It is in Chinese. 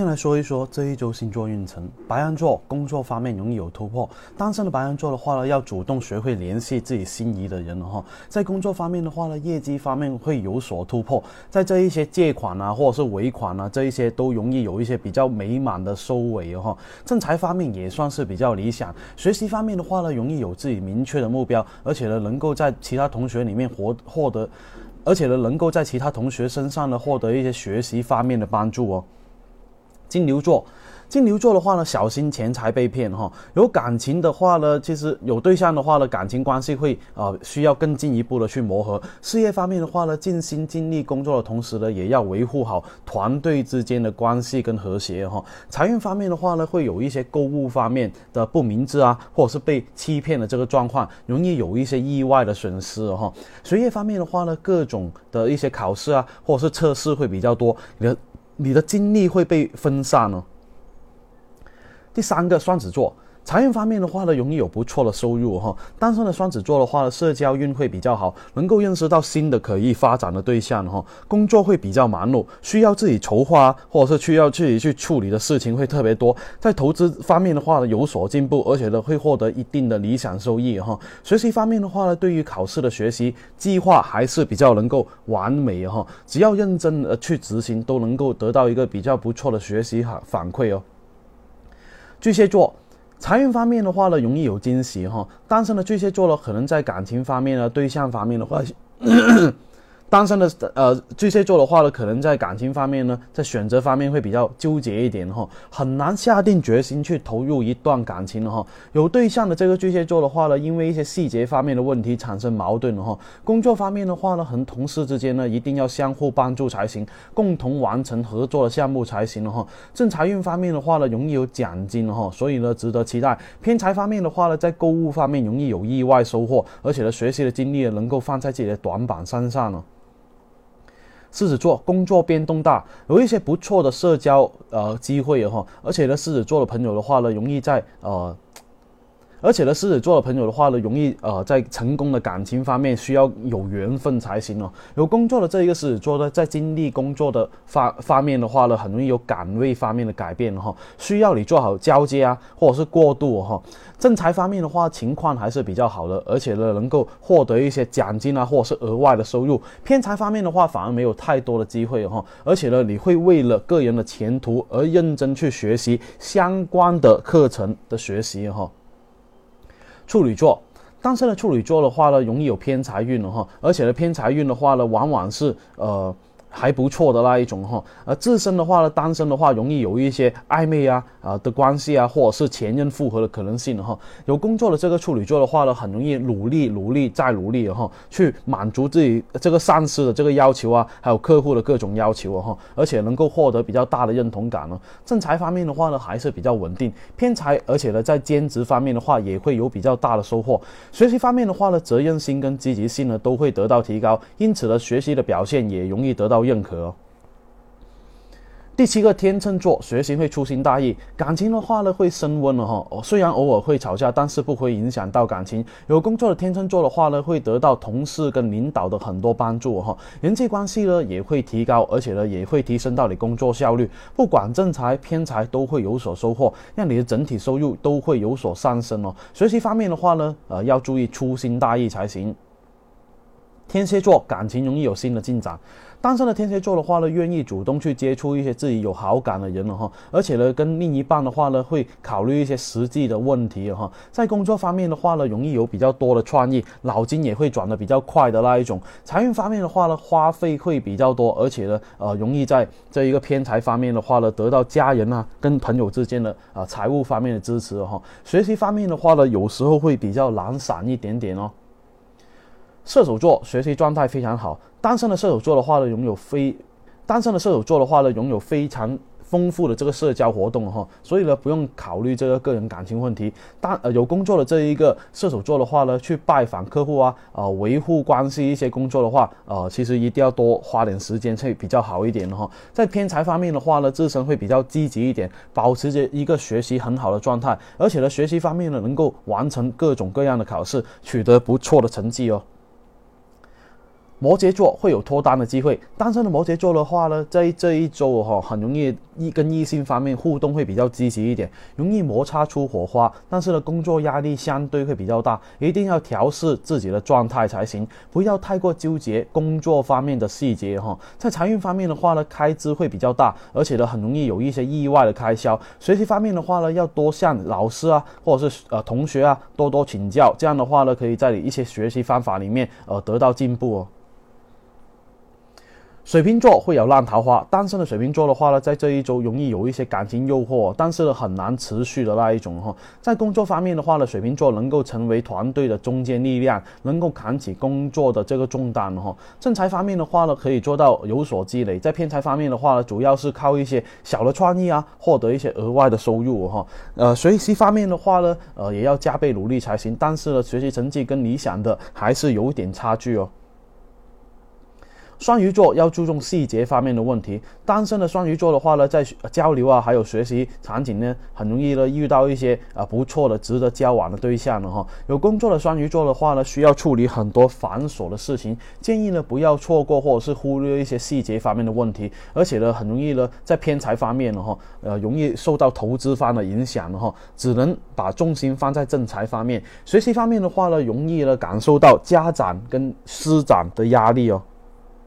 先来说一说这一周星座运程。白羊座工作方面容易有突破，单身的白羊座的话呢，要主动学会联系自己心仪的人哈。在工作方面的话呢，业绩方面会有所突破，在这一些借款啊，或者是尾款啊，这一些都容易有一些比较美满的收尾哈。正财方面也算是比较理想。学习方面的话呢，容易有自己明确的目标，而且呢，能够在其他同学里面获获得，而且呢，能够在其他同学身上呢获得一些学习方面的帮助哦。金牛座，金牛座的话呢，小心钱财被骗哈。有感情的话呢，其实有对象的话呢，感情关系会啊需要更进一步的去磨合。事业方面的话呢，尽心尽力工作的同时呢，也要维护好团队之间的关系跟和谐哈。财运方面的话呢，会有一些购物方面的不明智啊，或者是被欺骗的这个状况，容易有一些意外的损失哈。学业方面的话呢，各种的一些考试啊，或者是测试会比较多，你的。你的精力会被分散呢。第三个，双子座。财运方面的话呢，容易有不错的收入哈。单身的双子座的话呢，社交运会比较好，能够认识到新的可以发展的对象哈。工作会比较忙碌，需要自己筹划或者是需要自己去处理的事情会特别多。在投资方面的话呢，有所进步，而且呢会获得一定的理想收益哈。学习方面的话呢，对于考试的学习计划还是比较能够完美哈。只要认真的去执行，都能够得到一个比较不错的学习反反馈哦。巨蟹座。财运方面的话呢，容易有惊喜哈。但是呢巨蟹座呢，可能在感情方面呢，对象方面的话。单身的呃巨蟹座的话呢，可能在感情方面呢，在选择方面会比较纠结一点哈，很难下定决心去投入一段感情哈。有对象的这个巨蟹座的话呢，因为一些细节方面的问题产生矛盾了哈。工作方面的话呢，和同事之间呢，一定要相互帮助才行，共同完成合作的项目才行了哈。正财运方面的话呢，容易有奖金哈，所以呢，值得期待。偏财方面的话呢，在购物方面容易有意外收获，而且呢，学习的精力能够放在自己的短板身上呢。狮子座工作变动大，有一些不错的社交呃机会哈，而且呢，狮子座的朋友的话呢，容易在呃。而且呢，狮子座的朋友的话呢，容易呃在成功的感情方面需要有缘分才行哦。有工作的这一个狮子座呢，在经历工作的方方面的话呢，很容易有岗位方面的改变哈，需要你做好交接啊，或者是过渡哈。正财方面的话，情况还是比较好的，而且呢，能够获得一些奖金啊，或者是额外的收入。偏财方面的话，反而没有太多的机会哈，而且呢，你会为了个人的前途而认真去学习相关的课程的学习哈。处女座，但是呢处女座的话呢，容易有偏财运了哈，而且呢，偏财运的话呢，往往是呃。还不错的那一种哈，而自身的话呢，单身的话容易有一些暧昧啊啊的关系啊，或者是前任复合的可能性哈。有工作的这个处女座的话呢，很容易努力努力再努力哈，去满足自己这个上司的这个要求啊，还有客户的各种要求啊哈，而且能够获得比较大的认同感呢。正财方面的话呢，还是比较稳定，偏财而且呢，在兼职方面的话也会有比较大的收获。学习方面的话呢，责任心跟积极性呢都会得到提高，因此呢，学习的表现也容易得到。认可。第七个天秤座，学习会粗心大意，感情的话呢会升温了哈。哦，虽然偶尔会吵架，但是不会影响到感情。有工作的天秤座的话呢，会得到同事跟领导的很多帮助哈。人际关系呢也会提高，而且呢也会提升到你工作效率。不管正财偏财都会有所收获，让你的整体收入都会有所上升哦。学习方面的话呢，呃要注意粗心大意才行。天蝎座感情容易有新的进展，单身的天蝎座的话呢，愿意主动去接触一些自己有好感的人了哈，而且呢，跟另一半的话呢，会考虑一些实际的问题哈。在工作方面的话呢，容易有比较多的创意，脑筋也会转得比较快的那一种。财运方面的话呢，花费会比较多，而且呢，呃，容易在这一个偏财方面的话呢，得到家人啊跟朋友之间的啊财务方面的支持哈。学习方面的话呢，有时候会比较懒散一点点哦。射手座学习状态非常好，单身的射手座的话呢，拥有非单身的射手座的话呢，拥有非常丰富的这个社交活动哈，所以呢，不用考虑这个个人感情问题。但呃，有工作的这一个射手座的话呢，去拜访客户啊，啊，维护关系一些工作的话，呃，其实一定要多花点时间会比较好一点哈。在偏财方面的话呢，自身会比较积极一点，保持着一个学习很好的状态，而且呢，学习方面呢，能够完成各种各样的考试，取得不错的成绩哦。摩羯座会有脱单的机会，单身的摩羯座的话呢，在这一周哈，很容易异跟异性方面互动会比较积极一点，容易摩擦出火花。但是呢，工作压力相对会比较大，一定要调试自己的状态才行，不要太过纠结工作方面的细节哈。在财运方面的话呢，开支会比较大，而且呢，很容易有一些意外的开销。学习方面的话呢，要多向老师啊，或者是呃同学啊多多请教，这样的话呢，可以在你一些学习方法里面呃得到进步哦。水瓶座会有烂桃花，单身的水瓶座的话呢，在这一周容易有一些感情诱惑，但是呢很难持续的那一种哈。在工作方面的话呢，水瓶座能够成为团队的中坚力量，能够扛起工作的这个重担哈。正财方面的话呢，可以做到有所积累。在偏财方面的话呢，主要是靠一些小的创意啊，获得一些额外的收入哈。呃，学习方面的话呢，呃也要加倍努力才行。但是呢，学习成绩跟理想的还是有点差距哦。双鱼座要注重细节方面的问题。单身的双鱼座的话呢，在交流啊，还有学习场景呢，很容易呢遇到一些啊不错的、值得交往的对象了哈。有工作的双鱼座的话呢，需要处理很多繁琐的事情，建议呢不要错过或者是忽略一些细节方面的问题。而且呢，很容易呢在偏财方面呢哈，呃，容易受到投资方的影响了哈，只能把重心放在正财方面。学习方面的话呢，容易呢感受到家长跟师长的压力哦。